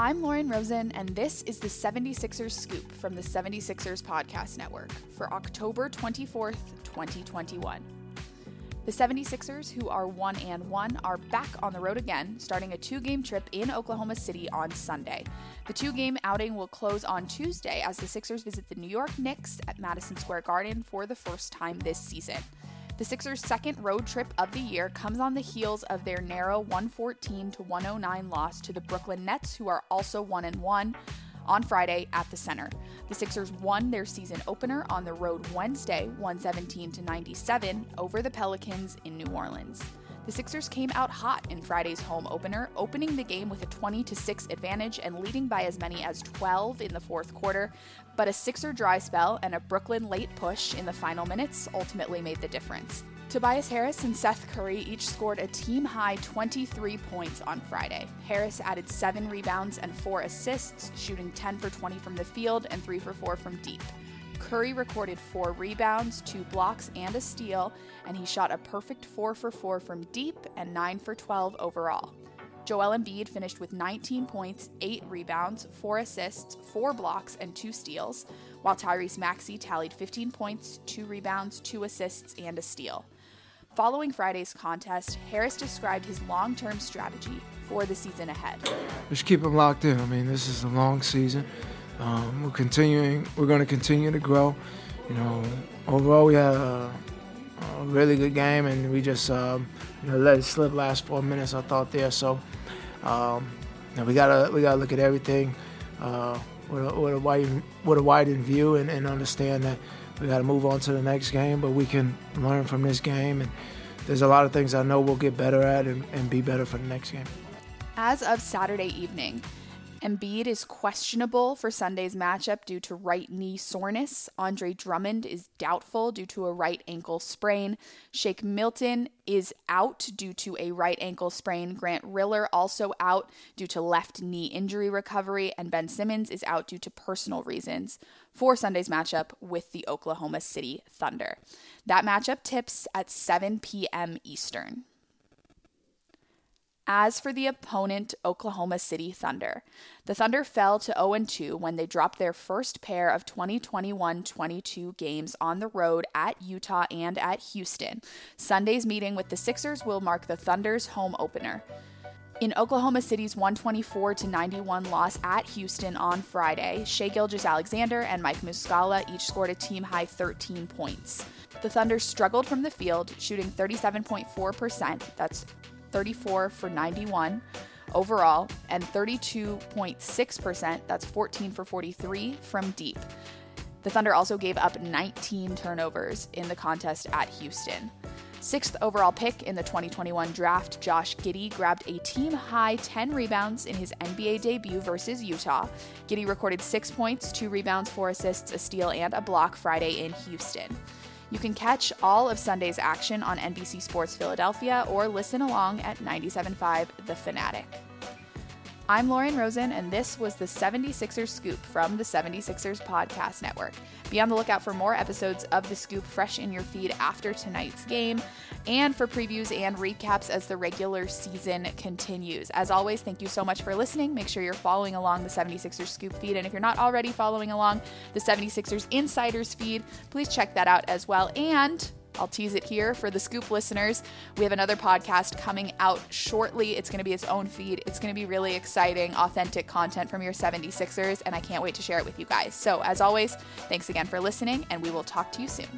I'm Lauren Rosen, and this is the 76ers Scoop from the 76ers Podcast Network for October 24th, 2021. The 76ers, who are 1 and 1, are back on the road again, starting a two game trip in Oklahoma City on Sunday. The two game outing will close on Tuesday as the Sixers visit the New York Knicks at Madison Square Garden for the first time this season. The Sixers' second road trip of the year comes on the heels of their narrow 114 to 109 loss to the Brooklyn Nets, who are also 1 and 1 on Friday at the center. The Sixers won their season opener on the road Wednesday, 117 to 97 over the Pelicans in New Orleans. The Sixers came out hot in Friday's home opener, opening the game with a 20 6 advantage and leading by as many as 12 in the fourth quarter, but a Sixer dry spell and a Brooklyn late push in the final minutes ultimately made the difference. Tobias Harris and Seth Curry each scored a team high 23 points on Friday. Harris added 7 rebounds and 4 assists, shooting 10 for 20 from the field and 3 for 4 from deep. Curry recorded 4 rebounds, 2 blocks, and a steal, and he shot a perfect 4 for 4 from deep and 9 for 12 overall. Joel Embiid finished with 19 points, 8 rebounds, 4 assists, 4 blocks, and 2 steals, while Tyrese Maxey tallied 15 points, 2 rebounds, 2 assists, and a steal. Following Friday's contest, Harris described his long term strategy for the season ahead. Just keep them locked in. I mean, this is a long season. Um, we're continuing. We're going to continue to grow. You know, overall we had a, a really good game, and we just um, you know let it slip last four minutes. I thought there. So um, we gotta we gotta look at everything uh, with, a, with a wide with a widened view and, and understand that we got to move on to the next game, but we can learn from this game. And there's a lot of things I know we'll get better at and, and be better for the next game. As of Saturday evening, Embiid is questionable for Sunday's matchup due to right knee soreness. Andre Drummond is doubtful due to a right ankle sprain. Shake Milton is out due to a right ankle sprain. Grant Riller also out due to left knee injury recovery. And Ben Simmons is out due to personal reasons for Sunday's matchup with the Oklahoma City Thunder. That matchup tips at 7 p.m. Eastern. As for the opponent, Oklahoma City Thunder, the Thunder fell to 0 2 when they dropped their first pair of 2021 22 games on the road at Utah and at Houston. Sunday's meeting with the Sixers will mark the Thunder's home opener. In Oklahoma City's 124 91 loss at Houston on Friday, Shai Gilgeous-Alexander and Mike Muscala each scored a team high 13 points. The Thunder struggled from the field, shooting 37.4%, that's 34 for 91 overall, and 32.6%, that's 14 for 43 from deep. The Thunder also gave up 19 turnovers in the contest at Houston. Sixth overall pick in the 2021 draft, Josh Giddey grabbed a team high 10 rebounds in his NBA debut versus Utah. Giddey recorded six points, two rebounds, four assists, a steal, and a block Friday in Houston. You can catch all of Sunday's action on NBC Sports Philadelphia or listen along at 97.5 The Fanatic. I'm Lauren Rosen, and this was the 76ers Scoop from the 76ers Podcast Network. Be on the lookout for more episodes of The Scoop fresh in your feed after tonight's game and for previews and recaps as the regular season continues. As always, thank you so much for listening. Make sure you're following along the 76ers Scoop feed. And if you're not already following along the 76ers Insiders feed, please check that out as well. And I'll tease it here for the Scoop listeners. We have another podcast coming out shortly. It's going to be its own feed. It's going to be really exciting, authentic content from your 76ers, and I can't wait to share it with you guys. So, as always, thanks again for listening, and we will talk to you soon.